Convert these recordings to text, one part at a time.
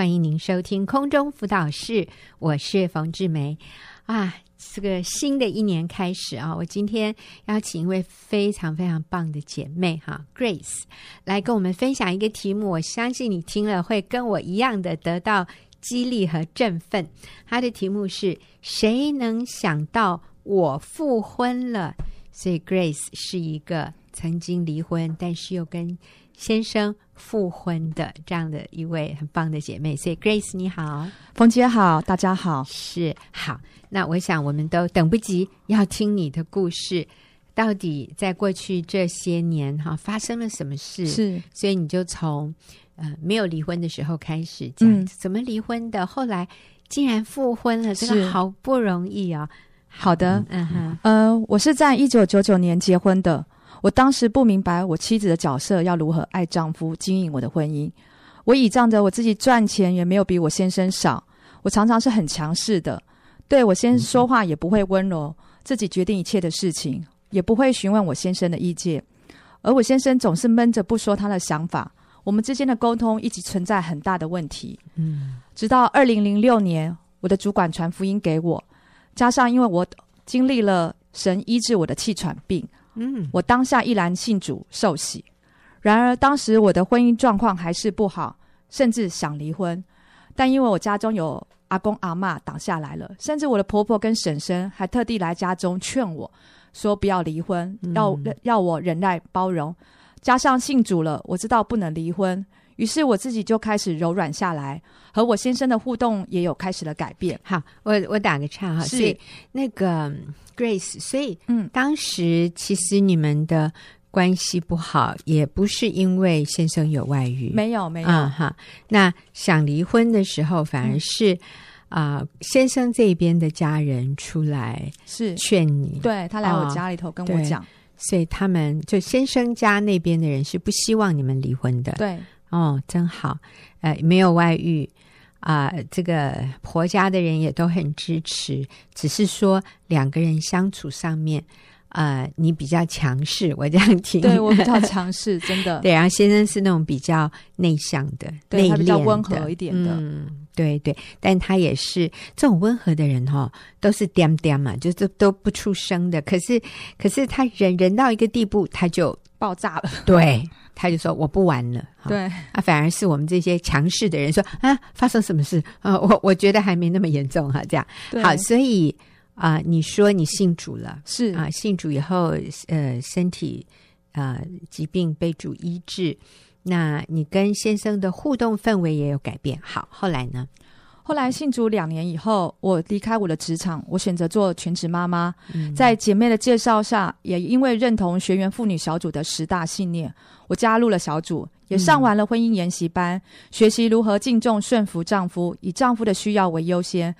欢迎您收听空中辅导室，我是冯志梅啊。这个新的一年开始啊，我今天邀请一位非常非常棒的姐妹哈，Grace 来跟我们分享一个题目，我相信你听了会跟我一样的得到激励和振奋。她的题目是谁能想到我复婚了？所以 Grace 是一个曾经离婚，但是又跟先生复婚的这样的一位很棒的姐妹，所以 Grace 你好，冯姐好，大家好，是好。那我想我们都等不及要听你的故事，到底在过去这些年哈发生了什么事？是，所以你就从呃没有离婚的时候开始讲、嗯、怎么离婚的，后来竟然复婚了，真的好不容易啊、哦。好的，嗯哼，呃，我是在一九九九年结婚的。我当时不明白我妻子的角色要如何爱丈夫、经营我的婚姻。我倚仗着我自己赚钱也没有比我先生少，我常常是很强势的，对我先生说话也不会温柔，自己决定一切的事情，也不会询问我先生的意见。而我先生总是闷着不说他的想法，我们之间的沟通一直存在很大的问题。嗯，直到二零零六年，我的主管传福音给我，加上因为我经历了神医治我的气喘病。嗯，我当下毅然信主受洗，然而当时我的婚姻状况还是不好，甚至想离婚。但因为我家中有阿公阿妈挡下来了，甚至我的婆婆跟婶婶还特地来家中劝我说不要离婚，要要我忍耐包容。加上信主了，我知道不能离婚，于是我自己就开始柔软下来，和我先生的互动也有开始了改变。好，我我打个岔哈，是。那个。Grace，所以，嗯，当时其实你们的关系不好，也不是因为先生有外遇，没有，没有，啊、哈。那想离婚的时候，反而是啊、嗯。呃，先生这边的家人出来是。劝你，对，他来我家里头跟我讲、哦，所以他们就先生家那边的人是不希望你们离婚的，对，哦，真好，呃，没有外遇。啊、呃，这个婆家的人也都很支持，只是说两个人相处上面，呃，你比较强势，我这样听。对，我比较 强势，真的。对，然后先生是那种比较内向的、内敛的、比较温和一点的。嗯，对对，但他也是这种温和的人哈、哦，都是掂掂嘛，就都都不出声的。可是，可是他忍忍到一个地步，他就爆炸了。对。他就说我不玩了，对啊，反而是我们这些强势的人说啊，发生什么事啊？我我觉得还没那么严重哈，这样好，所以啊、呃，你说你信主了，是啊，信主以后呃，身体啊、呃、疾病被主医治，那你跟先生的互动氛围也有改变。好，后来呢？后来信主两年以后，我离开我的职场，我选择做全职妈妈。在姐妹的介绍下，也因为认同学员妇女小组的十大信念，我加入了小组，也上完了婚姻研习班，嗯、学习如何敬重顺服丈夫，以丈夫的需要为优先。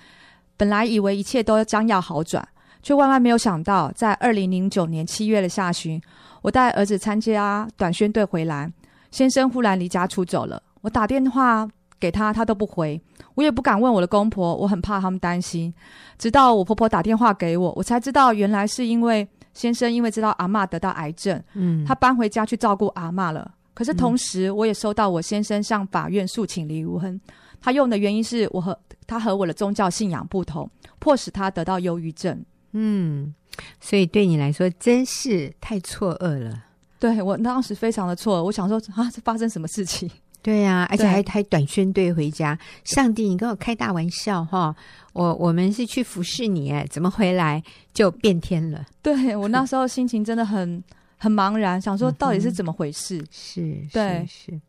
本来以为一切都将要好转，却万万没有想到，在二零零九年七月的下旬，我带儿子参加短宣队回来，先生忽然离家出走了。我打电话给他，他都不回。我也不敢问我的公婆，我很怕他们担心。直到我婆婆打电话给我，我才知道原来是因为先生因为知道阿嬷得到癌症，嗯，他搬回家去照顾阿妈了。可是同时，我也收到我先生向法院诉请离婚，他用的原因是我和他和我的宗教信仰不同，迫使他得到忧郁症。嗯，所以对你来说真是太错愕了。对，我当时非常的错愕，我想说啊，这发生什么事情？对呀、啊，而且还还短宣队回家，上帝，你跟我开大玩笑哈！我我们是去服侍你，哎，怎么回来就变天了？对，我那时候心情真的很很茫然，想说到底是怎么回事？嗯、是，对，是。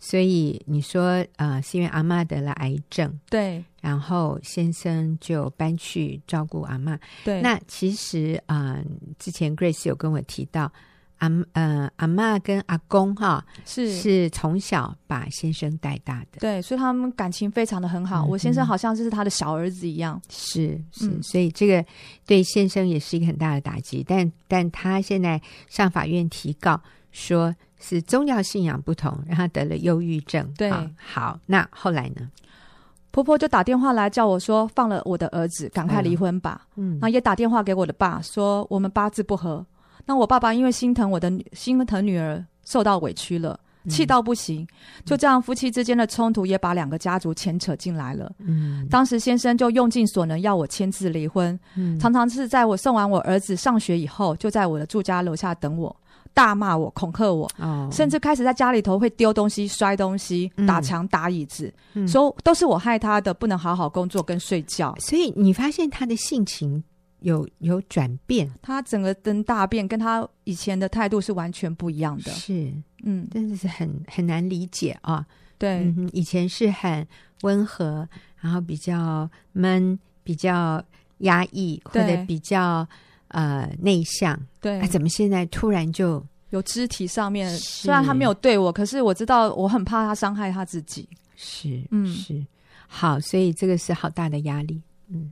所以你说呃，是因为阿嬷得了癌症，对，然后先生就搬去照顾阿嬷。对，那其实啊、呃，之前 Grace 有跟我提到。阿呃阿妈跟阿公哈是是从小把先生带大的，对，所以他们感情非常的很好。嗯、我先生好像就是他的小儿子一样，是是、嗯，所以这个对先生也是一个很大的打击。但但他现在上法院提告，说是宗教信仰不同，让他得了忧郁症。对，好，那后来呢？婆婆就打电话来叫我说，放了我的儿子，赶快离婚吧。嗯，然后也打电话给我的爸说，我们八字不合。那我爸爸因为心疼我的心疼女儿受到委屈了，气到不行。就这样，夫妻之间的冲突也把两个家族牵扯进来了。嗯，当时先生就用尽所能要我签字离婚，嗯，常常是在我送完我儿子上学以后，就在我的住家楼下等我。大骂我，恐吓我，哦、甚至开始在家里头会丢东西、摔东西、打墙、打椅子，嗯、说都是我害他的，不能好好工作跟睡觉。所以你发现他的性情有有转变，他整个灯大变，跟他以前的态度是完全不一样的。是，嗯，真的是很很难理解啊。对、嗯，以前是很温和，然后比较闷，比较压抑，或者比较。呃，内向，对，哎，怎么现在突然就有肢体上面？虽然他没有对我，可是我知道我很怕他伤害他自己。是，嗯，是，好，所以这个是好大的压力。嗯，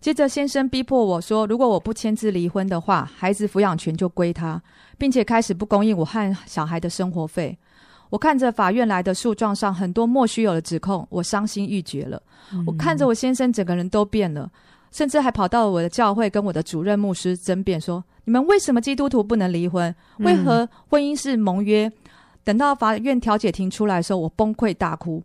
接着先生逼迫我说，如果我不签字离婚的话，孩子抚养权就归他，并且开始不供应我和小孩的生活费。我看着法院来的诉状上很多莫须有的指控，我伤心欲绝了。嗯、我看着我先生整个人都变了。甚至还跑到我的教会跟我的主任牧师争辩说：“你们为什么基督徒不能离婚？为何婚姻是盟约？”嗯、等到法院调解庭出来的时候，我崩溃大哭。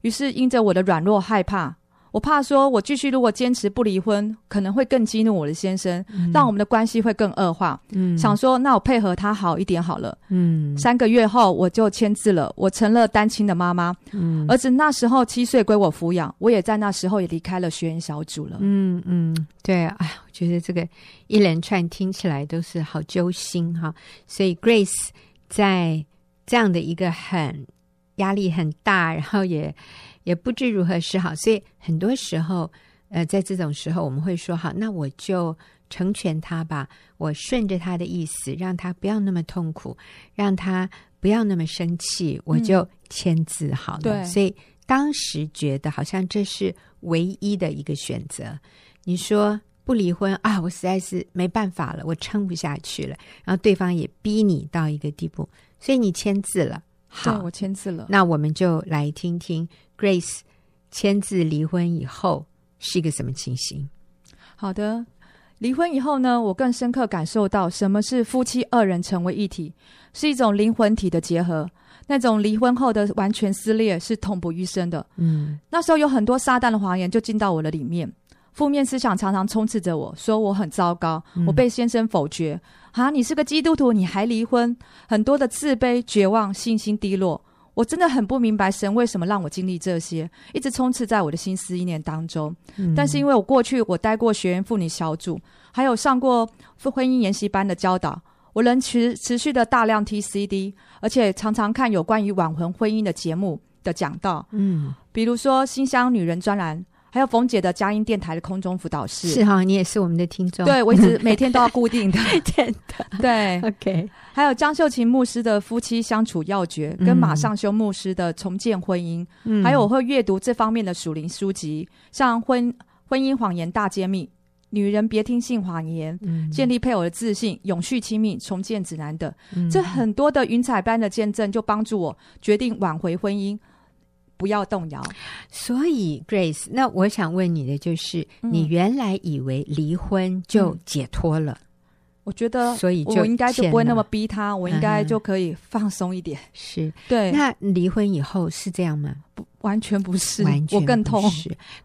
于是因着我的软弱害怕。我怕说，我继续如果坚持不离婚，可能会更激怒我的先生，嗯、让我们的关系会更恶化。嗯，想说那我配合他好一点好了。嗯，三个月后我就签字了，我成了单亲的妈妈。嗯，儿子那时候七岁归我抚养，我也在那时候也离开了学员小组了。嗯嗯，对，哎，我觉得这个一连串听起来都是好揪心哈。所以 Grace 在这样的一个很压力很大，然后也。也不知如何是好，所以很多时候，呃，在这种时候，我们会说：好，那我就成全他吧，我顺着他的意思，让他不要那么痛苦，让他不要那么生气，我就签字好了。所以当时觉得好像这是唯一的一个选择。你说不离婚啊，我实在是没办法了，我撑不下去了。然后对方也逼你到一个地步，所以你签字了。好，我签字了。那我们就来听听 Grace 签字离婚以后是一个什么情形。好的，离婚以后呢，我更深刻感受到什么是夫妻二人成为一体，是一种灵魂体的结合。那种离婚后的完全撕裂是痛不欲生的。嗯，那时候有很多撒旦的谎言就进到我的里面，负面思想常常充斥着我，说我很糟糕，嗯、我被先生否决。啊！你是个基督徒，你还离婚？很多的自卑、绝望、信心低落，我真的很不明白神为什么让我经历这些，一直充斥在我的心思意念当中。嗯、但是因为我过去我待过学员妇女小组，还有上过婚姻研习班的教导，我能持持续的大量 TCD，而且常常看有关于挽回婚姻的节目的讲道。嗯，比如说《新乡女人》专栏。还有冯姐的佳音电台的空中辅导室，是哈，你也是我们的听众。对，我一直每天都要固定的，真的。对，OK。还有张秀琴牧师的夫妻相处要诀，跟马上修牧师的重建婚姻，嗯、还有我会阅读这方面的属灵书籍，像婚婚姻谎言大揭秘、女人别听信谎言、嗯、建立配偶的自信、永续亲密、重建指南等，嗯、这很多的云彩般的见证，就帮助我决定挽回婚姻。不要动摇。所以，Grace，那我想问你的就是，嗯、你原来以为离婚就解脱了？嗯、我觉得，所以我应该就不会那么逼他，我应该就可以放松一点。嗯、是对。那离婚以后是这样吗？不，完全不是，完全我更痛，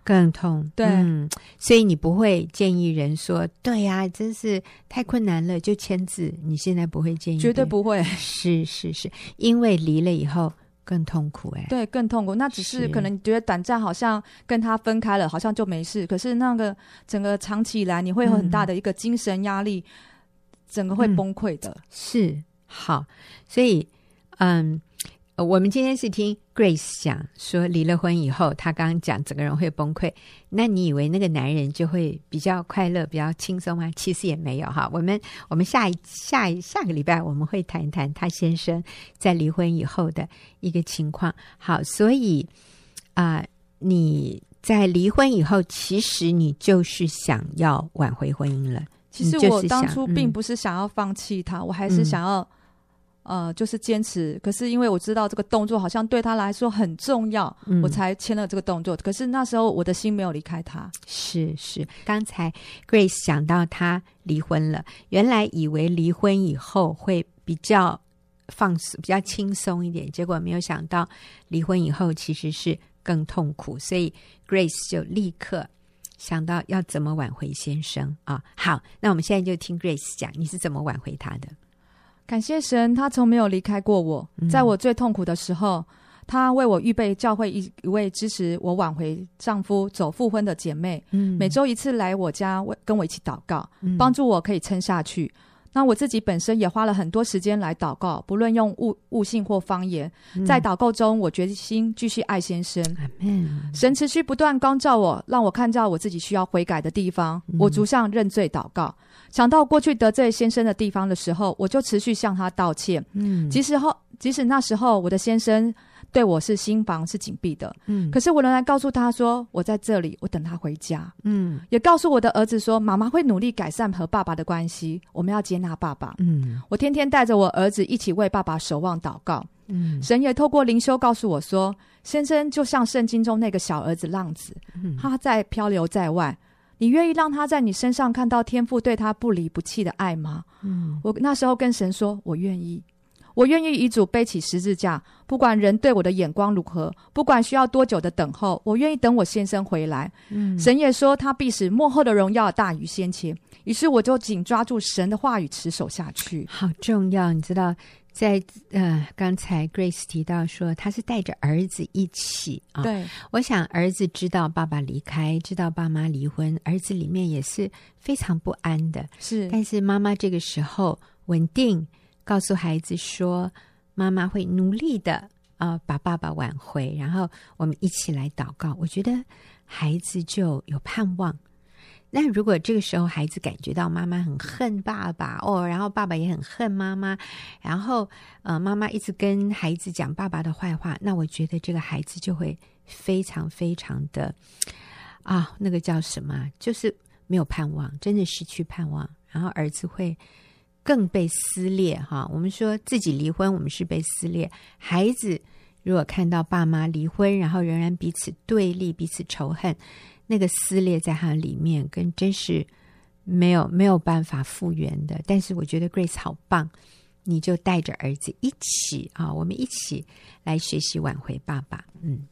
更痛。对、嗯，所以你不会建议人说，对呀、啊，真是太困难了，就签字。你现在不会建议，绝对不会。是是是，因为离了以后。更痛苦哎、欸，对，更痛苦。那只是可能你觉得短暂，好像跟他分开了，好像就没事。可是那个整个长期以来，你会有很大的一个精神压力，嗯、整个会崩溃的、嗯。是好，所以嗯。我们今天是听 Grace 讲说，离了婚以后，她刚刚讲整个人会崩溃。那你以为那个男人就会比较快乐、比较轻松吗？其实也没有哈。我们我们下一下一下个礼拜我们会谈一谈他先生在离婚以后的一个情况。好，所以啊、呃，你在离婚以后，其实你就是想要挽回婚姻了。其实我当初并不是想要放弃他，嗯、我还是想要。呃，就是坚持。可是因为我知道这个动作好像对他来说很重要，嗯、我才签了这个动作。可是那时候我的心没有离开他。是是，刚才 Grace 想到他离婚了，原来以为离婚以后会比较放松、比较轻松一点。结果没有想到，离婚以后其实是更痛苦，所以 Grace 就立刻想到要怎么挽回先生啊。好，那我们现在就听 Grace 讲，你是怎么挽回他的？感谢神，他从没有离开过我，在我最痛苦的时候。嗯她为我预备教会一一位支持我挽回丈夫走复婚的姐妹，嗯，每周一次来我家为跟我一起祷告，帮助我可以撑下去。嗯、那我自己本身也花了很多时间来祷告，不论用悟悟性或方言，在祷告中我决心继续爱先生。嗯、神持续不断光照我，让我看到我自己需要悔改的地方。我逐项认罪祷告，想到过去得罪先生的地方的时候，我就持续向他道歉。嗯，即使后即使那时候我的先生。对我是心房是紧闭的，嗯，可是我仍然告诉他说，我在这里，我等他回家，嗯，也告诉我的儿子说，妈妈会努力改善和爸爸的关系，我们要接纳爸爸，嗯，我天天带着我儿子一起为爸爸守望祷告，嗯，神也透过灵修告诉我说，先生就像圣经中那个小儿子浪子，嗯，他在漂流在外，你愿意让他在你身上看到天父对他不离不弃的爱吗？嗯，我那时候跟神说，我愿意。我愿意以主背起十字架，不管人对我的眼光如何，不管需要多久的等候，我愿意等我先生回来。嗯，神也说他必使幕后的荣耀大于先前，于是我就紧抓住神的话语持守下去。好重要，你知道，在呃刚才 Grace 提到说他是带着儿子一起啊。对，我想儿子知道爸爸离开，知道爸妈离婚，儿子里面也是非常不安的。是，但是妈妈这个时候稳定。告诉孩子说：“妈妈会努力的啊、把爸爸挽回，然后我们一起来祷告。”我觉得孩子就有盼望。那如果这个时候孩子感觉到妈妈很恨爸爸哦，然后爸爸也很恨妈妈，然后呃，妈妈一直跟孩子讲爸爸的坏话，那我觉得这个孩子就会非常非常的啊，那个叫什么？就是没有盼望，真的失去盼望。然后儿子会。更被撕裂哈！我们说自己离婚，我们是被撕裂。孩子如果看到爸妈离婚，然后仍然彼此对立、彼此仇恨，那个撕裂在他里面，跟真是没有没有办法复原的。但是我觉得 Grace 好棒，你就带着儿子一起啊，我们一起来学习挽回爸爸。嗯。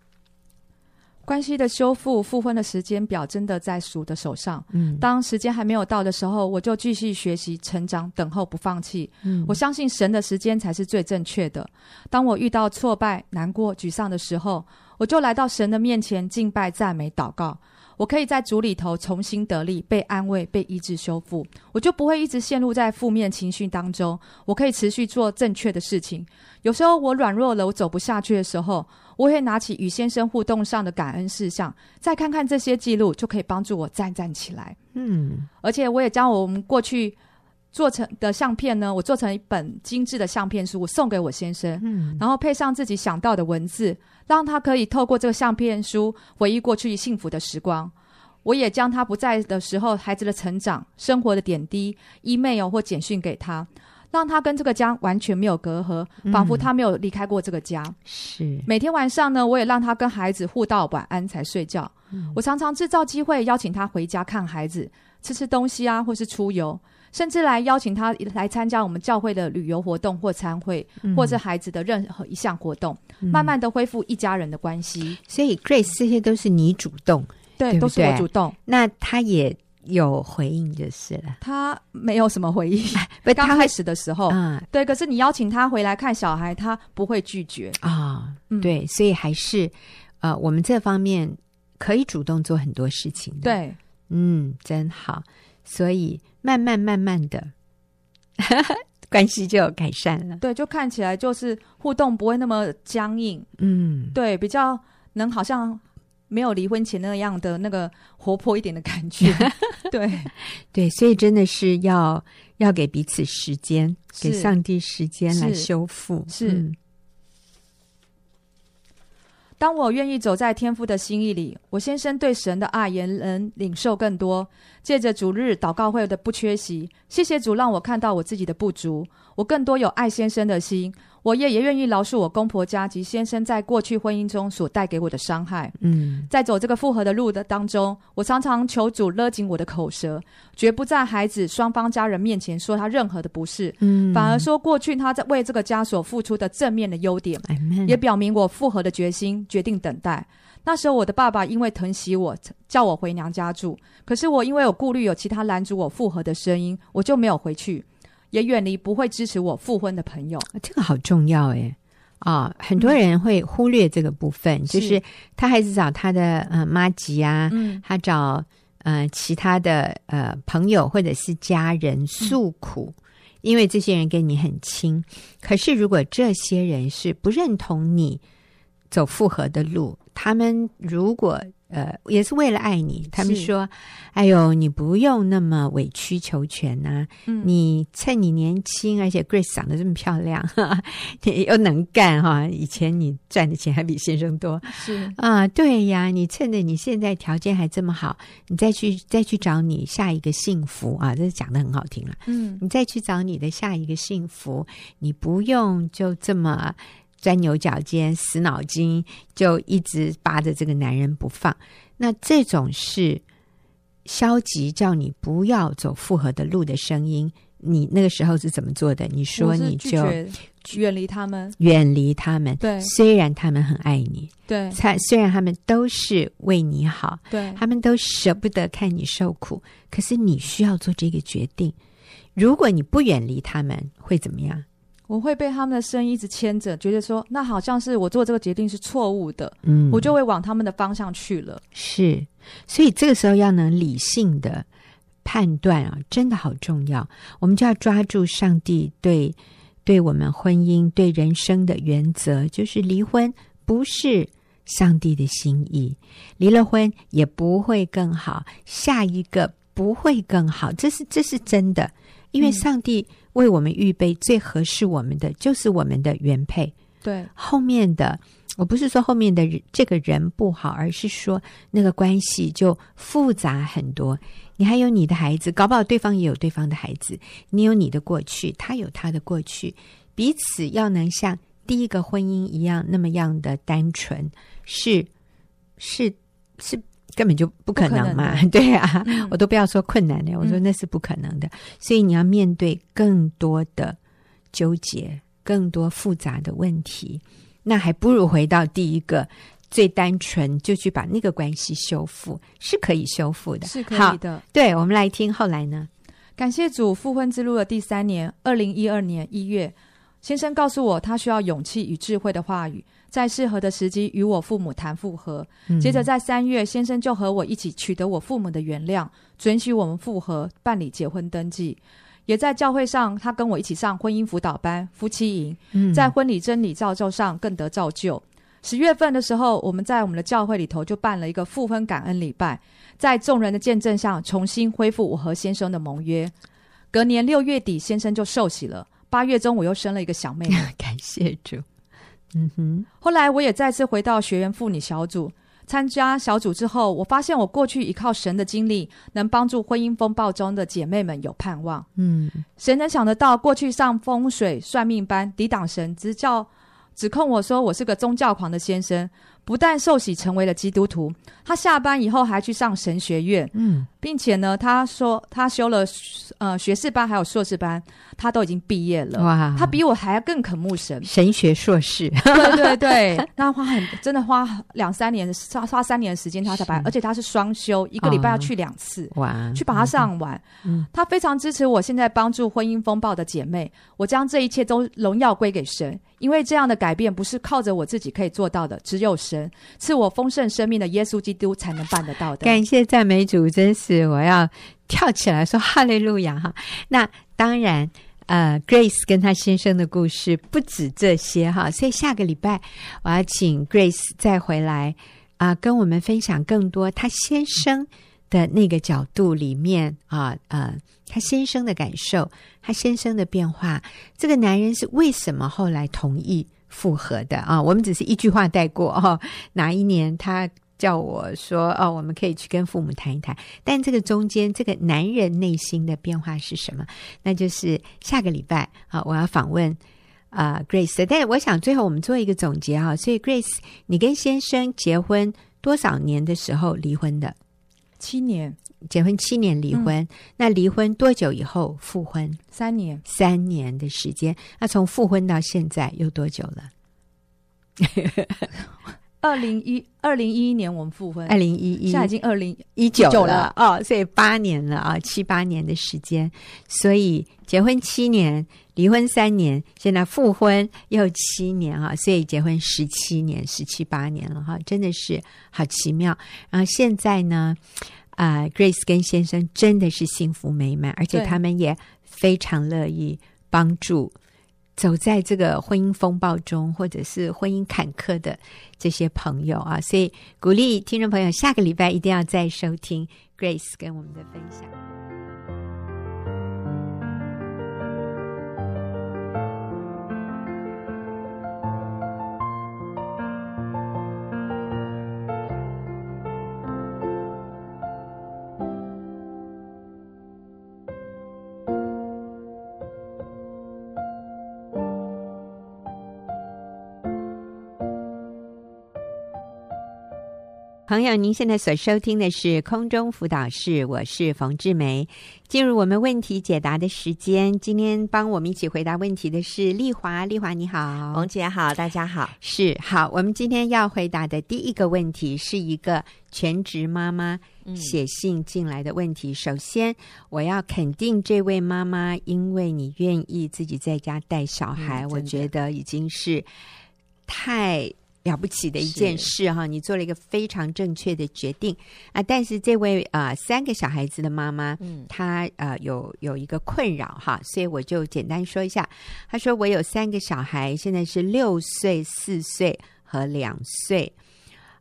关系的修复、复婚的时间表真的在主的手上。嗯，当时间还没有到的时候，我就继续学习、成长、等候，不放弃。嗯，我相信神的时间才是最正确的。当我遇到挫败、难过、沮丧的时候，我就来到神的面前敬拜、赞美、祷告。我可以在主里头重新得力，被安慰、被医治、修复。我就不会一直陷入在负面情绪当中。我可以持续做正确的事情。有时候我软弱了，我走不下去的时候。我会拿起与先生互动上的感恩事项，再看看这些记录，就可以帮助我站站起来。嗯，而且我也将我们过去做成的相片呢，我做成一本精致的相片书，我送给我先生。嗯，然后配上自己想到的文字，让他可以透过这个相片书回忆过去幸福的时光。我也将他不在的时候孩子的成长、生活的点滴，email 或简讯给他。让他跟这个家完全没有隔阂，仿佛他没有离开过这个家。嗯、是每天晚上呢，我也让他跟孩子互道晚安才睡觉。嗯、我常常制造机会邀请他回家看孩子，吃吃东西啊，或是出游，甚至来邀请他来参加我们教会的旅游活动或参会，嗯、或是孩子的任何一项活动，嗯、慢慢的恢复一家人的关系。所以，Grace，这些都是你主动，对，对对都是我主动。那他也。有回应就是了，他没有什么回应。不，刚开始的时候，嗯，对。可是你邀请他回来看小孩，他不会拒绝啊。哦嗯、对，所以还是呃，我们这方面可以主动做很多事情的。对，嗯，真好。所以慢慢慢慢的，关系就有改善了。对，就看起来就是互动不会那么僵硬。嗯，对，比较能好像。没有离婚前那样的那个活泼一点的感觉，对对，所以真的是要要给彼此时间，是给上帝时间来修复。是，是嗯、当我愿意走在天父的心意里，我先生对神的爱也能领受更多。借着主日祷告会的不缺席，谢谢主让我看到我自己的不足，我更多有爱先生的心。我也也愿意饶恕我公婆家及先生在过去婚姻中所带给我的伤害。嗯，在走这个复合的路的当中，我常常求主勒紧我的口舌，绝不在孩子双方家人面前说他任何的不是，嗯，反而说过去他在为这个家所付出的正面的优点，也表明我复合的决心，决定等待。那时候我的爸爸因为疼惜我，叫我回娘家住，可是我因为有顾虑有其他拦阻我复合的声音，我就没有回去。也远离不会支持我复婚的朋友，这个好重要诶。啊、哦，很多人会忽略这个部分，嗯、就是他还是找他的呃妈吉啊，嗯，他找呃其他的呃朋友或者是家人诉苦，嗯，因为这些人跟你很亲。可是如果这些人是不认同你走复合的路，他们如果。呃，也是为了爱你。他们说：“哎呦，你不用那么委曲求全呐、啊嗯！你趁你年轻，而且 Grace 长得这么漂亮，哈，你又能干哈。以前你赚的钱还比先生多，是啊，对呀。你趁着你现在条件还这么好，你再去再去找你下一个幸福啊！这是讲的很好听了。嗯，你再去找你的下一个幸福，你不用就这么。”钻牛角尖、死脑筋，就一直扒着这个男人不放。那这种是消极，叫你不要走复合的路的声音。你那个时候是怎么做的？你说你就远离他们，远离他们。对，虽然他们很爱你，对，虽然他们都是为你好，对，他们都舍不得看你受苦。可是你需要做这个决定。如果你不远离他们，会怎么样？我会被他们的声音一直牵着，觉得说那好像是我做这个决定是错误的，嗯，我就会往他们的方向去了。是，所以这个时候要能理性的判断啊，真的好重要。我们就要抓住上帝对对我们婚姻、对人生的原则，就是离婚不是上帝的心意，离了婚也不会更好，下一个不会更好，这是这是真的，因为上帝。为我们预备最合适我们的，就是我们的原配。对，后面的，我不是说后面的这个人不好，而是说那个关系就复杂很多。你还有你的孩子，搞不好对方也有对方的孩子。你有你的过去，他有他的过去，彼此要能像第一个婚姻一样那么样的单纯，是是是。根本就不可能嘛，能对啊、嗯，我都不要说困难的，我说那是不可能的。嗯、所以你要面对更多的纠结，更多复杂的问题，那还不如回到第一个最单纯，就去把那个关系修复，是可以修复的，是可以的。对，我们来听后来呢？感谢主，复婚之路的第三年，二零一二年一月，先生告诉我，他需要勇气与智慧的话语。在适合的时机与我父母谈复合，接着在三月，先生就和我一起取得我父母的原谅，准许我们复合办理结婚登记。也在教会上，他跟我一起上婚姻辅导班、夫妻营，在婚礼真理造就上更得造就。十月份的时候，我们在我们的教会里头就办了一个复婚感恩礼拜，在众人的见证下，重新恢复我和先生的盟约。隔年六月底，先生就受洗了。八月中，我又生了一个小妹妹。感谢主。嗯哼，后来我也再次回到学员妇女小组参加小组之后，我发现我过去依靠神的经历，能帮助婚姻风暴中的姐妹们有盼望。嗯，谁能想得到过去上风水算命班抵挡神，只叫指控我说我是个宗教狂的先生，不但受洗成为了基督徒，他下班以后还去上神学院。嗯。并且呢，他说他修了呃学士班，还有硕士班，他都已经毕业了。哇，他比我还要更渴慕神，神学硕士。对对对，那花很真的花两三年，花花三年的时间他才把，而且他是双休，一个礼拜要去两次，哇、哦，去把它上完。嗯，他非常支持我现在帮助婚姻风暴的姐妹，我将这一切都荣耀归给神，因为这样的改变不是靠着我自己可以做到的，只有神赐我丰盛生命的耶稣基督才能办得到的。感谢赞美主，真是。我要跳起来说哈利路亚哈！那当然，呃，Grace 跟她先生的故事不止这些哈，所以下个礼拜我要请 Grace 再回来啊、跟我们分享更多她先生的那个角度里面啊，呃，她先生的感受，她先生的变化，这个男人是为什么后来同意复合的啊？我们只是一句话带过哦，哪一年他？叫我说哦，我们可以去跟父母谈一谈，但这个中间这个男人内心的变化是什么？那就是下个礼拜啊，我要访问啊、呃、，Grace。但是我想最后我们做一个总结哈。所以 Grace，你跟先生结婚多少年的时候离婚的？七年。结婚七年离婚，嗯、那离婚多久以后复婚？三年。三年的时间。那从复婚到现在又多久了？二零一二零一一年我们复婚，二零一一，现在已经二零一九了哦，所以八年了啊，七八年的时间。所以结婚七年，离婚三年，现在复婚又七年哈，所以结婚十七年，十七八年了哈，真的是好奇妙。然后现在呢，啊、呃，Grace 跟先生真的是幸福美满，而且他们也非常乐意帮助。走在这个婚姻风暴中，或者是婚姻坎坷的这些朋友啊，所以鼓励听众朋友下个礼拜一定要再收听 Grace 跟我们的分享。朋友，您现在所收听的是空中辅导室，我是冯志梅。进入我们问题解答的时间，今天帮我们一起回答问题的是丽华。丽华你好，冯姐好，大家好。是好，我们今天要回答的第一个问题是一个全职妈妈写信进来的问题。嗯、首先，我要肯定这位妈妈，因为你愿意自己在家带小孩，嗯、我觉得已经是太。了不起的一件事哈，你做了一个非常正确的决定啊！但是这位啊、呃、三个小孩子的妈妈，嗯，她呃有有一个困扰哈，所以我就简单说一下。她说：“我有三个小孩，现在是六岁、四岁和两岁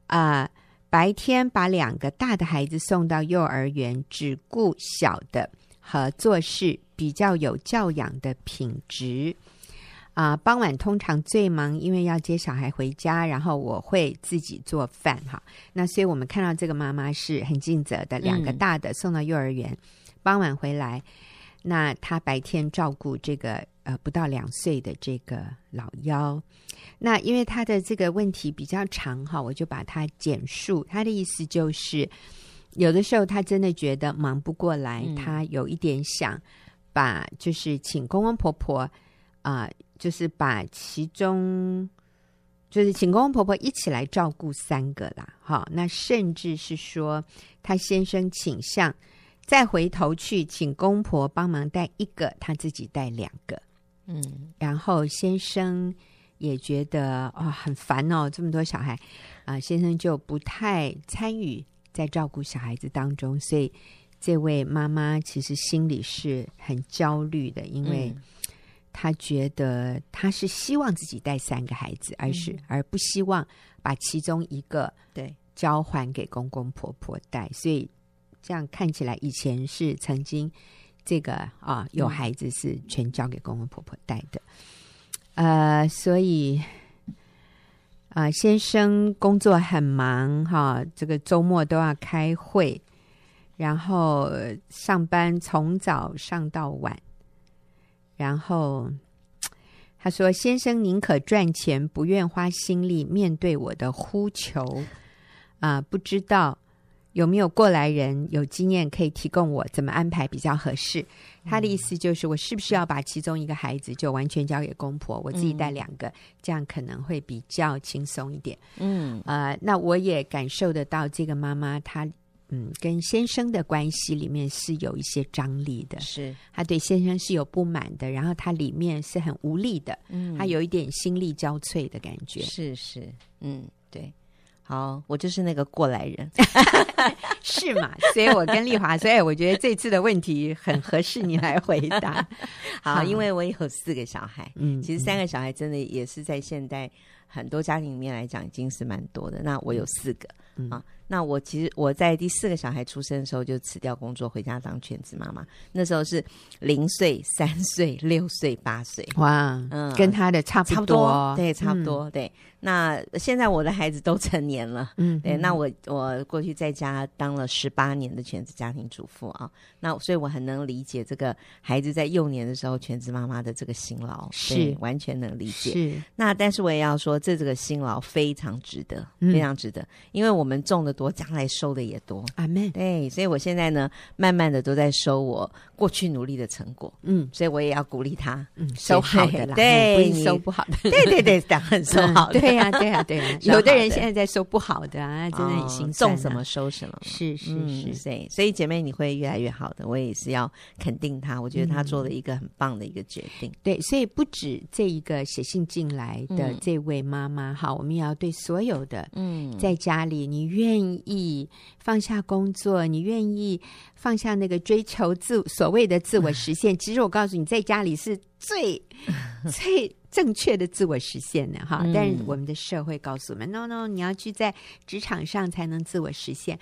啊、呃。白天把两个大的孩子送到幼儿园，只顾小的和做事比较有教养的品质。”啊、呃，傍晚通常最忙，因为要接小孩回家，然后我会自己做饭哈。那所以我们看到这个妈妈是很尽责的，两个大的送到幼儿园，嗯、傍晚回来，那她白天照顾这个呃不到两岁的这个老幺。那因为她的这个问题比较长哈，我就把它简述。她的意思就是，有的时候她真的觉得忙不过来，嗯、她有一点想把就是请公公婆婆啊。呃就是把其中，就是请公公婆婆一起来照顾三个啦，哈，那甚至是说，他先生倾向再回头去请公婆帮忙带一个，他自己带两个，嗯，然后先生也觉得哦很烦哦，这么多小孩啊，先生就不太参与在照顾小孩子当中，所以这位妈妈其实心里是很焦虑的，因为。嗯他觉得他是希望自己带三个孩子，而是、嗯、而不希望把其中一个对。交还给公公婆婆带，所以这样看起来以前是曾经这个啊有孩子是全交给公公婆婆带的，嗯、呃，所以啊、呃、先生工作很忙哈、啊，这个周末都要开会，然后上班从早上到晚。然后他说：“先生宁可赚钱，不愿花心力面对我的呼求啊、呃！不知道有没有过来人有经验可以提供我怎么安排比较合适？”他的意思就是，我是不是要把其中一个孩子就完全交给公婆，我自己带两个，这样可能会比较轻松一点。嗯，呃，那我也感受得到这个妈妈她。嗯，跟先生的关系里面是有一些张力的，是。他对先生是有不满的，然后他里面是很无力的，嗯，他有一点心力交瘁的感觉，是是，嗯，对，好，我就是那个过来人 是嘛？所以我跟丽华，所以我觉得这次的问题很合适你来回答，好，因为我有四个小孩，嗯，其实三个小孩真的也是在现代很多家庭里面来讲已经是蛮多的，那我有四个。嗯、啊。那我其实我在第四个小孩出生的时候就辞掉工作，回家当全职妈妈。那时候是零岁、三岁、六岁、八岁，哇，嗯，跟他的差不多，差不多，对，差不多，嗯、对。那现在我的孩子都成年了，嗯，对。那我我过去在家当了十八年的全职家庭主妇啊，那所以我很能理解这个孩子在幼年的时候全职妈妈的这个辛劳，是完全能理解。是。那但是我也要说，这这个辛劳非常值得，非常值得，嗯、因为我们种的多，将来收的也多。阿门。对，所以我现在呢，慢慢的都在收我过去努力的成果。嗯，所以我也要鼓励他，嗯，收好的啦，对，收不好的。对对对，当然收好的。对 呀，对呀，对呀。有的人现在在收不好的啊，真的很心酸。种什么收什么。是是是，对。所以姐妹，你会越来越好的。我也是要肯定他，我觉得他做了一个很棒的一个决定。对，所以不止这一个写信进来的这位妈妈，哈，我们也要对所有的，嗯，在家里你愿意放下工作，你愿意放下那个追求自所谓的自我实现，其实我告诉你，在家里是最 最。正确的自我实现呢？哈，但是我们的社会告诉我们、嗯、，no no，你要去在职场上才能自我实现，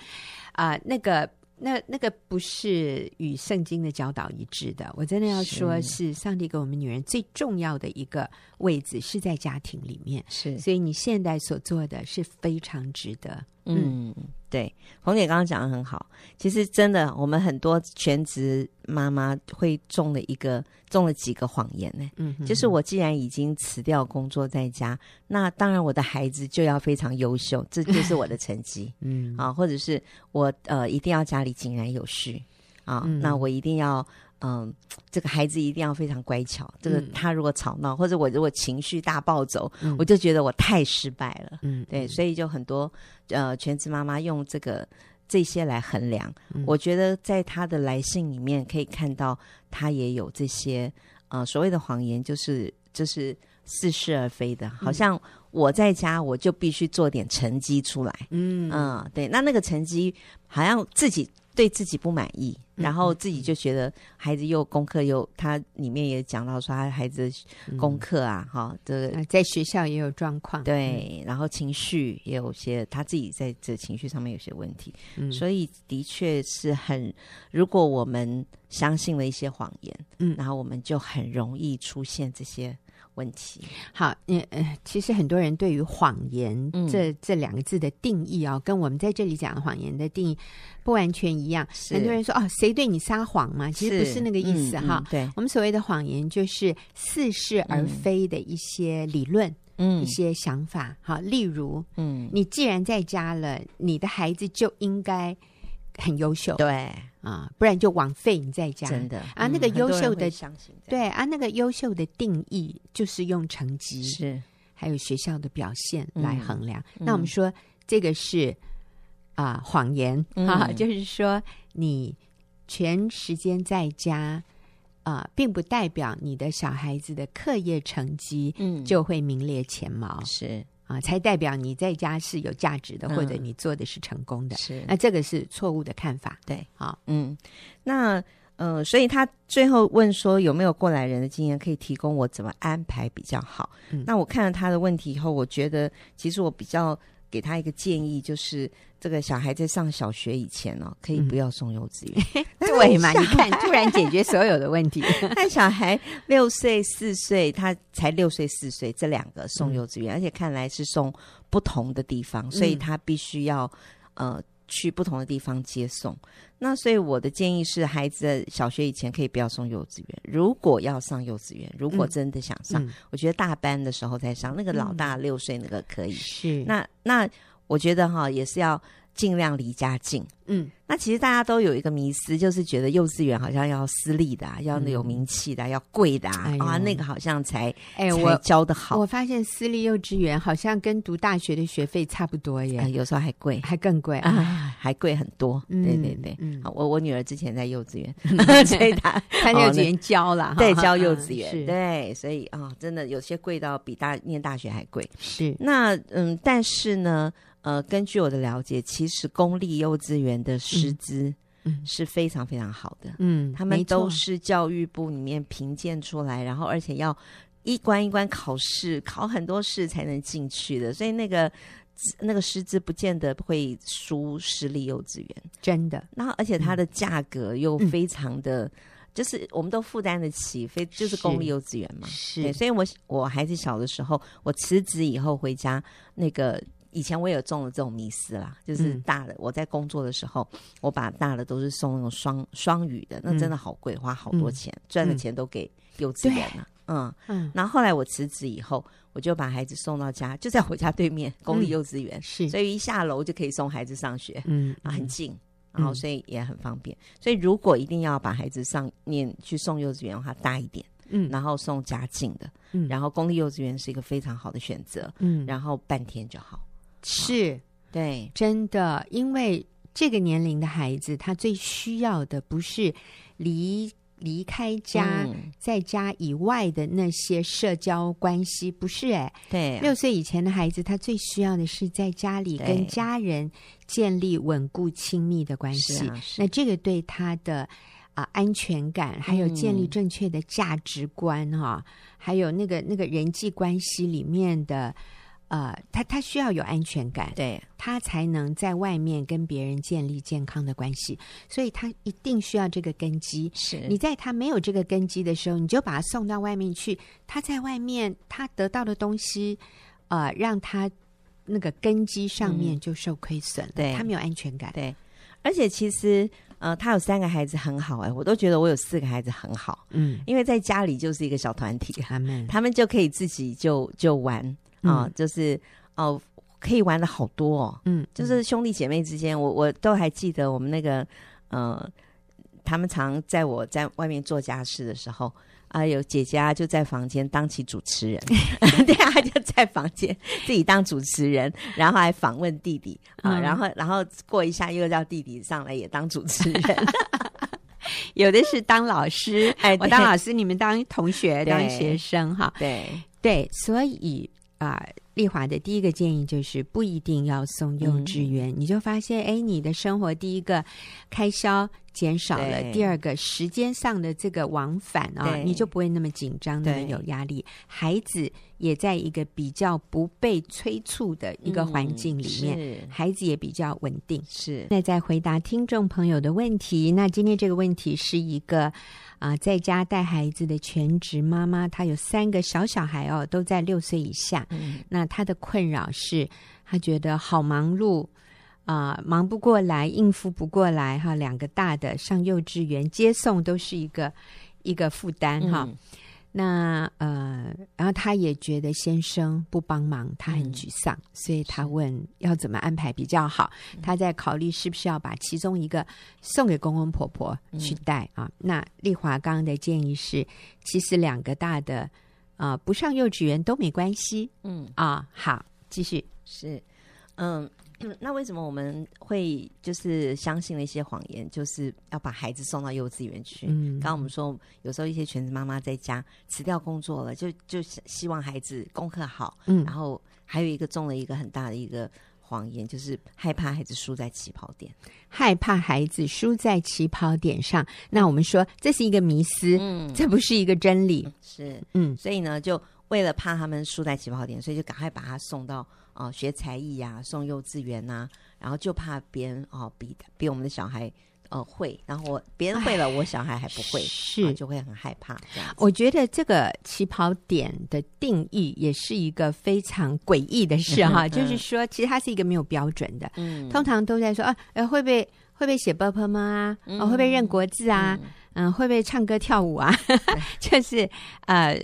啊、呃，那个那那个不是与圣经的教导一致的。我真的要说，是上帝给我们女人最重要的一个位置是在家庭里面，是，所以你现在所做的是非常值得，嗯。嗯对，红姐刚刚讲的很好。其实真的，我们很多全职妈妈会中了一个，中了几个谎言呢。嗯哼哼，就是我既然已经辞掉工作在家，那当然我的孩子就要非常优秀，这就是我的成绩。嗯啊，或者是我呃一定要家里井然有序啊，嗯、那我一定要。嗯，这个孩子一定要非常乖巧。这个他如果吵闹，嗯、或者我如果情绪大暴走，嗯、我就觉得我太失败了。嗯，对，所以就很多呃全职妈妈用这个这些来衡量。嗯、我觉得在他的来信里面可以看到，他也有这些呃所谓的谎言，就是就是似是而非的，好像我在家我就必须做点成绩出来。嗯嗯，对，那那个成绩好像自己。对自己不满意，然后自己就觉得孩子又功课又，他里面也讲到说他孩子功课啊，哈、嗯，这个在学校也有状况，对，然后情绪也有些他自己在这情绪上面有些问题，嗯、所以的确是很，如果我们相信了一些谎言，嗯，然后我们就很容易出现这些。问题好，嗯呃，其实很多人对于谎言这、嗯、这两个字的定义啊、哦，跟我们在这里讲的谎言的定义不完全一样。很多人说哦，谁对你撒谎嘛？其实不是那个意思哈。对，我们所谓的谎言就是似是而非的一些理论，嗯，一些想法。好，例如，嗯，你既然在家了，你的孩子就应该很优秀。对。啊，不然就枉费你在家。真的啊，那个优秀的，对啊，那个优秀的定义就是用成绩是，还有学校的表现来衡量。嗯、那我们说这个是啊谎言、嗯、啊，就是说你全时间在家啊，并不代表你的小孩子的课业成绩嗯就会名列前茅。是。啊，才代表你在家是有价值的，或者你做的是成功的。是，那这个是错误的看法。对，好，嗯，那呃，所以他最后问说有没有过来人的经验可以提供我怎么安排比较好？嗯，那我看了他的问题以后，我觉得其实我比较。给他一个建议，就是这个小孩在上小学以前哦，可以不要送幼稚园。嗯、对嘛？你看，突然解决所有的问题。那小孩六岁、四岁，他才六岁、四岁，这两个送幼稚园，嗯、而且看来是送不同的地方，所以他必须要、嗯、呃。去不同的地方接送，那所以我的建议是，孩子小学以前可以不要送幼稚园。如果要上幼稚园，如果真的想上，我觉得大班的时候再上。那个老大六岁那个可以，是那那我觉得哈也是要。尽量离家近。嗯，那其实大家都有一个迷思，就是觉得幼稚园好像要私立的、啊，要有名气的、啊，嗯、要贵的啊，哎、啊，那个好像才哎，我教的好。我发现私立幼稚园好像跟读大学的学费差不多耶，呃、有时候还贵，还更贵啊，还贵很多。嗯、对对对，嗯、我我女儿之前在幼稚园，嗯、所以她她幼稚园教了，对，教幼稚园，是对，所以啊、哦，真的有些贵到比大念大学还贵。是，那嗯，但是呢。呃，根据我的了解，其实公立幼稚园的师资是非常非常好的。嗯，他们都是教育部里面评鉴出来，然后而且要一关一关考试，考很多试才能进去的。所以那个那个师资不见得会输私立幼稚园，真的。然后而且它的价格又非常的，嗯、就是我们都负担得起，非就是公立幼稚园嘛。是，对，所以我我孩子小的时候，我辞职以后回家，那个以前我也有中了这种迷思啦，就是大的、嗯、我在工作的时候，我把大的都是送那种双双语的，那真的好贵，花好多钱，嗯、赚的钱都给幼稚园了。嗯嗯，然后后来我辞职以后，我就把孩子送到家，就在我家对面公立幼稚园，嗯、是，所以一下楼就可以送孩子上学，嗯啊，很。近，然后所以也很方便。嗯、所以如果一定要把孩子上念去送幼稚园的话，大一点，嗯，然后送家近的，嗯，然后公立幼稚园是一个非常好的选择，嗯，然后半天就好，是，对，真的，因为这个年龄的孩子，他最需要的不是离。离开家，嗯、在家以外的那些社交关系，不是哎、欸，对、啊，六岁以前的孩子，他最需要的是在家里跟家人建立稳固亲密的关系。啊、那这个对他的啊、呃、安全感，还有建立正确的价值观哈、还有那个那个人际关系里面的。呃，他他需要有安全感，对，他才能在外面跟别人建立健康的关系，所以他一定需要这个根基。是你在他没有这个根基的时候，你就把他送到外面去，他在外面他得到的东西，呃，让他那个根基上面就受亏损了，嗯、对，他没有安全感。对，而且其实呃，他有三个孩子很好哎、欸，我都觉得我有四个孩子很好，嗯，因为在家里就是一个小团体，他们他们就可以自己就就玩。啊、哦，就是哦，可以玩的好多哦，嗯，就是兄弟姐妹之间，我我都还记得我们那个，呃，他们常在我在外面做家事的时候，啊，有姐姐啊就在房间当起主持人 对啊，就在房间自己当主持人，然后还访问弟弟啊，然后然后过一下又叫弟弟上来也当主持 人，有的是当老师，哎，我当老师，你们当同学当学生哈，对。对，所以。啊，丽华的第一个建议就是不一定要送幼稚园，嗯、你就发现，哎，你的生活第一个开销减少了，第二个时间上的这个往返啊，对你就不会那么紧张，那么有压力。孩子也在一个比较不被催促的一个环境里面，嗯、孩子也比较稳定。是。那在回答听众朋友的问题，那今天这个问题是一个。啊，在家带孩子的全职妈妈，她有三个小小孩哦，都在六岁以下。嗯，那她的困扰是，她觉得好忙碌啊，忙不过来，应付不过来哈。两个大的上幼稚园接送都是一个一个负担哈。嗯那呃，然后他也觉得先生不帮忙，他很沮丧，嗯、所以他问要怎么安排比较好。是他在考虑是不是要把其中一个送给公公婆婆去带、嗯、啊？那丽华刚刚的建议是，其实两个大的啊、呃、不上幼稚园都没关系。嗯啊，好，继续是嗯。嗯，那为什么我们会就是相信了一些谎言，就是要把孩子送到幼稚园去？嗯，刚刚我们说，有时候一些全职妈妈在家辞掉工作了，就就希望孩子功课好。嗯，然后还有一个中了一个很大的一个谎言，就是害怕孩子输在起跑点，害怕孩子输在起跑点上。那我们说这是一个迷思，嗯，这不是一个真理。是，嗯，所以呢，就为了怕他们输在起跑点，所以就赶快把他送到。啊学才艺呀送幼稚园呐然后就怕别人哦比比我们的小孩呃会然后我别人会了我小孩还不会是就会很害怕我觉得这个起跑点的定义也是一个非常诡异的事哈就是说其实它是一个没有标准的嗯。通常都在说啊呃会不会会不会写爸爸妈吗啊会不会认国字啊嗯会不会唱歌跳舞啊 就是呃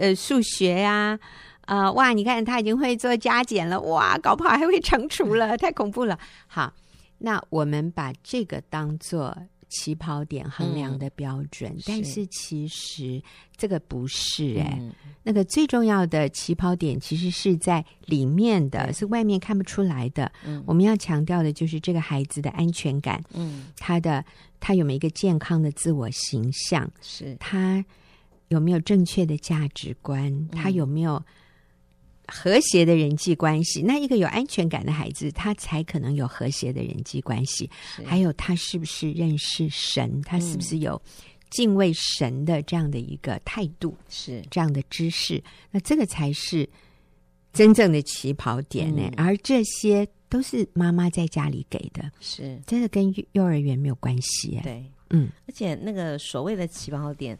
呃数学呀啊、呃，哇！你看他已经会做加减了，哇，搞不好还会乘除了，太恐怖了。好，那我们把这个当做起跑点衡量的标准，嗯、但是其实这个不是哎、欸，嗯、那个最重要的起跑点其实是在里面的，是外面看不出来的。嗯，我们要强调的就是这个孩子的安全感，嗯，他的他有没有一个健康的自我形象？是他有没有正确的价值观？嗯、他有没有？和谐的人际关系，那一个有安全感的孩子，他才可能有和谐的人际关系。还有，他是不是认识神？他是不是有敬畏神的这样的一个态度？是这样的知识，那这个才是真正的起跑点呢，嗯、而这些都是妈妈在家里给的，是真的跟幼儿园没有关系。对，嗯，而且那个所谓的起跑点，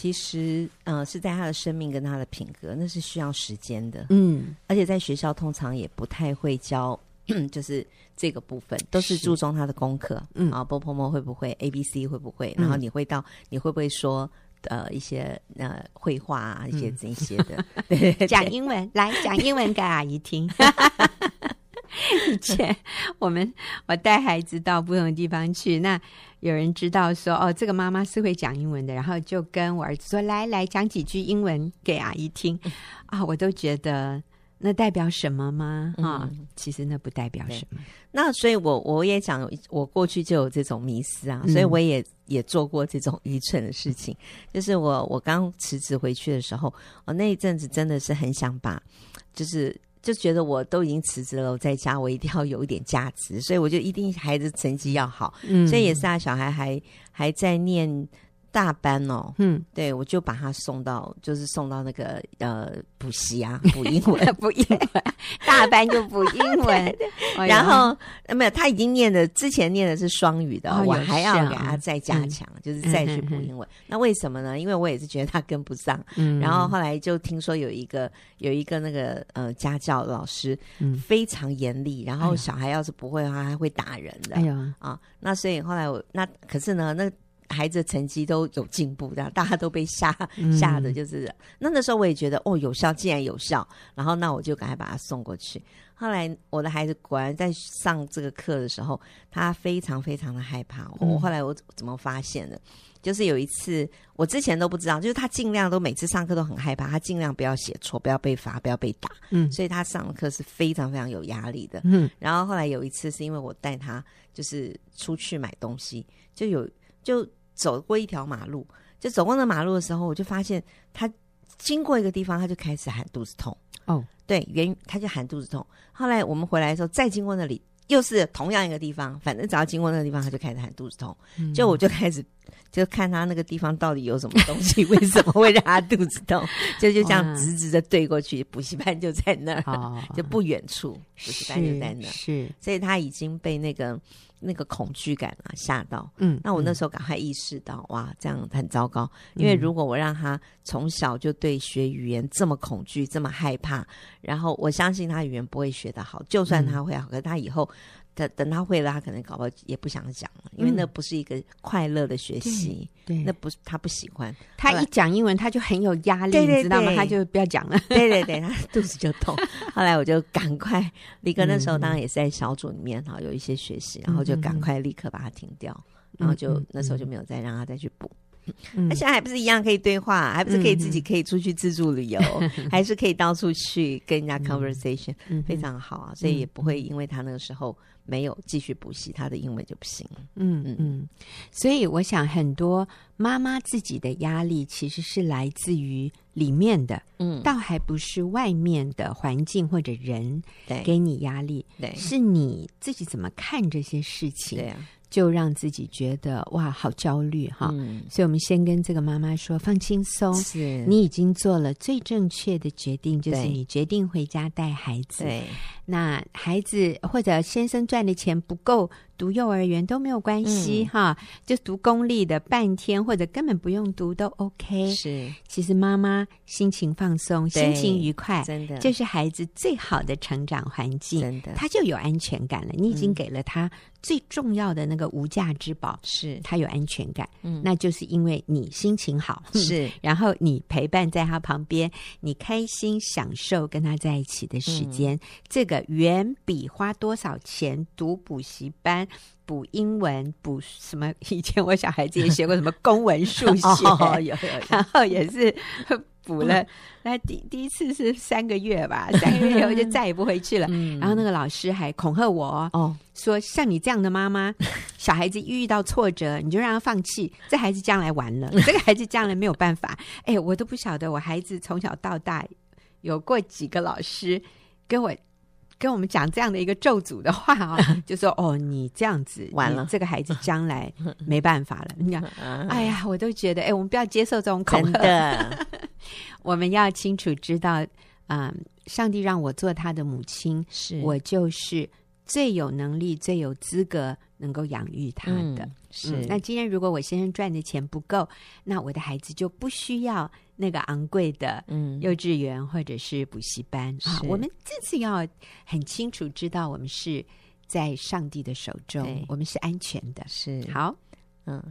其实呃是在他的生命跟他的品格，那是需要时间的。嗯，而且在学校通常也不太会教，就是这个部分都是注重他的功课。嗯啊，波波摸会不会 A B C 会不会？然后你会到你会不会说？呃，一些呃，绘画啊，一些这些的，对，讲英文来讲英文给阿姨听。以前我们我带孩子到不同的地方去，那有人知道说哦，这个妈妈是会讲英文的，然后就跟我儿子说，来来讲几句英文给阿姨听啊，我都觉得。那代表什么吗？啊、嗯，其实那不代表什么。那所以我，我我也讲，我过去就有这种迷思啊，嗯、所以我也也做过这种愚蠢的事情。就是我我刚辞职回去的时候，我那一阵子真的是很想把，就是就觉得我都已经辞职了，我在家我一定要有一点价值，所以我就一定孩子成绩要好。嗯，所以也是啊，小孩还还在念。大班哦，嗯，对，我就把他送到，就是送到那个呃补习啊，补英文，补英文，大班就补英文，对。对对，然后没有，他已经念的，之前念的是双语的，哦、我还要给他再加强，嗯、就是再去补英文。嗯、那为什么呢？因为我也是觉得他跟不上，嗯，然后后来就听说有一个有一个那个呃家教老师，嗯，非常严厉，然后小孩要是不会的话，他会打人的，哎呀啊，那所以后来我那可是呢那。孩子的成绩都有进步，这样大家都被吓吓的，就是、嗯、那那时候我也觉得哦有效，既然有效，然后那我就赶快把他送过去。后来我的孩子果然在上这个课的时候，他非常非常的害怕。我、嗯、后来我怎么发现的？就是有一次我之前都不知道，就是他尽量都每次上课都很害怕，他尽量不要写错，不要被罚，不要被打。嗯，所以他上课是非常非常有压力的。嗯，然后后来有一次是因为我带他就是出去买东西，就有就。走过一条马路，就走过那马路的时候，我就发现他经过一个地方，他就开始喊肚子痛。哦，对，原他就喊肚子痛。后来我们回来的时候，再经过那里，又是同样一个地方，反正只要经过那个地方，他就开始喊肚子痛。嗯、就我就开始就看他那个地方到底有什么东西，为什么会让他肚子痛？就 就这样直直的对过去，补习班就在那儿，哦、就不远处，补习班就在那儿。是，所以他已经被那个。那个恐惧感啊，吓到，嗯，那我那时候赶快意识到，嗯、哇，这样很糟糕。因为如果我让他从小就对学语言这么恐惧、这么害怕，然后我相信他语言不会学得好。就算他会好，可是他以后。等等他会了，他可能搞不好也不想讲了，因为那不是一个快乐的学习，嗯、对，那不是他不喜欢。他一讲英文，他就很有压力，对对对，你知道吗？他就不要讲了，对对对，他肚子就痛。后来我就赶快，李哥那时候当然也是在小组里面哈，有一些学习，然后就赶快立刻把它停掉，然后就那时候就没有再让他再去补。那现在还不是一样可以对话，还不是可以自己可以出去自助旅游，还是可以到处去跟人家 conversation，非常好啊，所以也不会因为他那个时候。没有继续补习，他的英文就不行了。嗯嗯，嗯，所以我想很多妈妈自己的压力其实是来自于里面的，嗯，倒还不是外面的环境或者人给你压力，对，是你自己怎么看这些事情。对啊。就让自己觉得哇，好焦虑哈！嗯、所以，我们先跟这个妈妈说，放轻松，是你已经做了最正确的决定，就是你决定回家带孩子。对，那孩子或者先生赚的钱不够。读幼儿园都没有关系、嗯、哈，就读公立的半天或者根本不用读都 OK。是，其实妈妈心情放松、心情愉快，真的就是孩子最好的成长环境。真的，他就有安全感了。你已经给了他最重要的那个无价之宝，是、嗯、他有安全感。嗯，那就是因为你心情好，是，然后你陪伴在他旁边，你开心享受跟他在一起的时间，嗯、这个远比花多少钱读补习班。补英文，补什么？以前我小孩子也学过什么公文、数学，有 有，然后也是补了。那第第一次是三个月吧，三个月以后就再也不回去了。然后那个老师还恐吓我哦，说像你这样的妈妈，小孩子遇到挫折，你就让他放弃，这孩子将来完了，这个孩子将来没有办法。哎，我都不晓得，我孩子从小到大有过几个老师跟我。跟我们讲这样的一个咒诅的话啊、哦，就说哦，你这样子完了，这个孩子将来 没办法了。你讲，哎呀，我都觉得，哎，我们不要接受这种恐吓。真的 我们要清楚知道，嗯，上帝让我做他的母亲，是我就是最有能力、最有资格能够养育他的。嗯、是、嗯，那今天如果我先生赚的钱不够，那我的孩子就不需要那个昂贵的嗯幼稚园或者是补习班、嗯、啊。我们这次要很清楚知道，我们是在上帝的手中，我们是安全的。是好，嗯。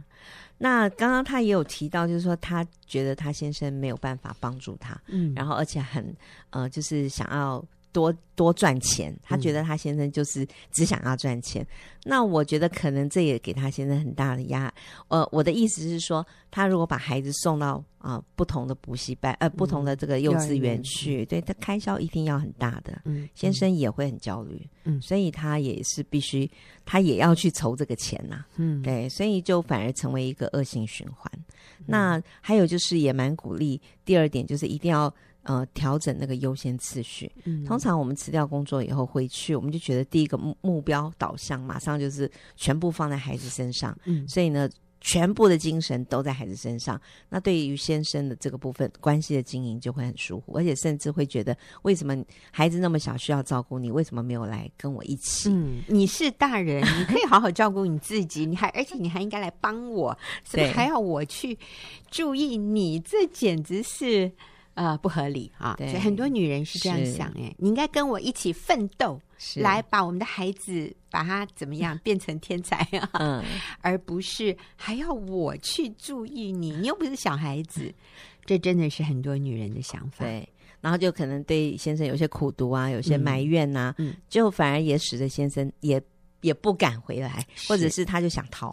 那刚刚他也有提到，就是说他觉得他先生没有办法帮助他，嗯，然后而且很呃，就是想要多多赚钱，他觉得他先生就是只想要赚钱。嗯、那我觉得可能这也给他先生很大的压。呃，我的意思是说，他如果把孩子送到啊、呃、不同的补习班，呃，不同的这个幼稚园去，嗯、对他开销一定要很大的，嗯，先生也会很焦虑，嗯，所以他也是必须，他也要去筹这个钱呐、啊，嗯，对，所以就反而成为一个恶性循环。嗯、那还有就是也蛮鼓励，第二点就是一定要。呃，调整那个优先次序。嗯，通常我们辞掉工作以后回去，我们就觉得第一个目目标导向，马上就是全部放在孩子身上。嗯，所以呢，全部的精神都在孩子身上。那对于先生的这个部分，关系的经营就会很舒服，而且甚至会觉得，为什么孩子那么小需要照顾你，为什么没有来跟我一起？嗯，你是大人，你可以好好照顾你自己，你还 而且你还应该来帮我，是不是还要我去注意你？这简直是。呃，不合理啊！所以很多女人是这样想哎，你应该跟我一起奋斗，来把我们的孩子把他怎么样变成天才啊？嗯，而不是还要我去注意你，你又不是小孩子，这真的是很多女人的想法。对，然后就可能对先生有些苦读啊，有些埋怨呐，嗯，就反而也使得先生也也不敢回来，或者是他就想逃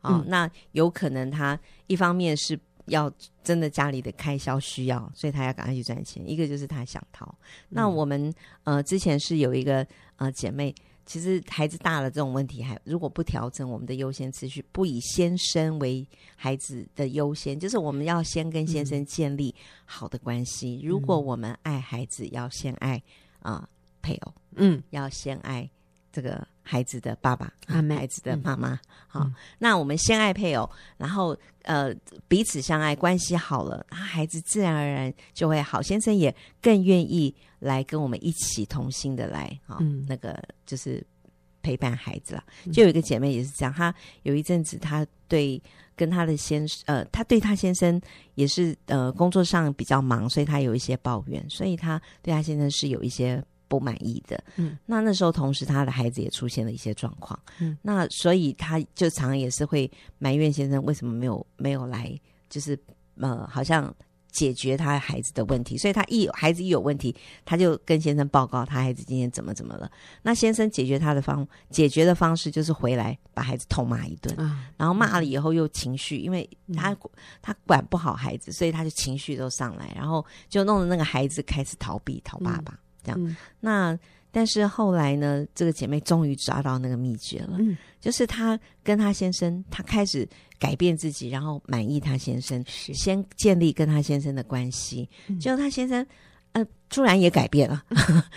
啊。那有可能他一方面是。要真的家里的开销需要，所以他要赶快去赚钱。一个就是他想逃。那我们呃之前是有一个呃姐妹，其实孩子大了这种问题还如果不调整我们的优先次序，不以先生为孩子的优先，就是我们要先跟先生建立好的关系。嗯、如果我们爱孩子，要先爱啊、呃、配偶，嗯，要先爱这个。孩子的爸爸，啊，孩子的妈妈，好，那我们先爱配偶，然后呃彼此相爱，关系好了，孩子自然而然就会好。先生也更愿意来跟我们一起同心的来啊，嗯、那个就是陪伴孩子了。就有一个姐妹也是这样，她有一阵子，她对跟她的先生，呃，她对她先生也是呃工作上比较忙，所以她有一些抱怨，所以她对她先生是有一些。不满意的，嗯，那那时候同时他的孩子也出现了一些状况，嗯，那所以他就常常也是会埋怨先生为什么没有没有来，就是呃，好像解决他孩子的问题。所以他一有孩子一有问题，他就跟先生报告他孩子今天怎么怎么了。那先生解决他的方解决的方式就是回来把孩子痛骂一顿，啊，然后骂了以后又情绪，因为他他管不好孩子，所以他就情绪都上来，然后就弄得那个孩子开始逃避逃爸爸。嗯这样，嗯、那但是后来呢，这个姐妹终于抓到那个秘诀了，嗯、就是她跟她先生，她开始改变自己，然后满意她先生，先建立跟她先生的关系。结果她先生，呃，突然也改变了，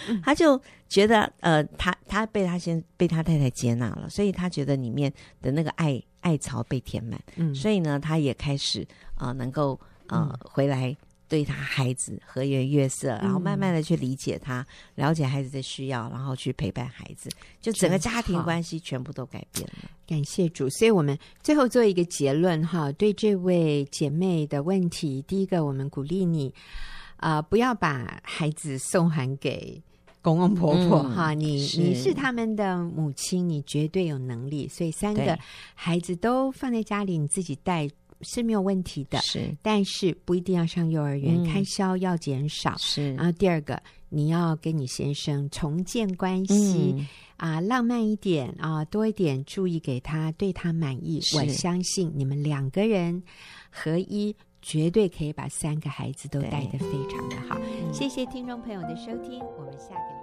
嗯、他就觉得，呃，他他被他先被他太太接纳了，所以他觉得里面的那个爱爱巢被填满，嗯，所以呢，他也开始啊、呃，能够呃、嗯、回来。对他孩子和颜悦色，然后慢慢的去理解他，嗯、了解孩子的需要，然后去陪伴孩子，就整个家庭关系全部都改变了。感谢主，所以我们最后做一个结论哈，对这位姐妹的问题，第一个我们鼓励你啊、呃，不要把孩子送还给公公婆婆、嗯、哈，你是。你是他们的母亲，你绝对有能力，所以三个孩子都放在家里，你自己带。是没有问题的，是，但是不一定要上幼儿园，嗯、开销要减少。是，然后第二个，你要跟你先生重建关系，嗯、啊，浪漫一点啊，多一点注意给他，对他满意。我相信你们两个人合一，绝对可以把三个孩子都带得非常的好。对谢谢听众朋友的收听，我们下个礼拜。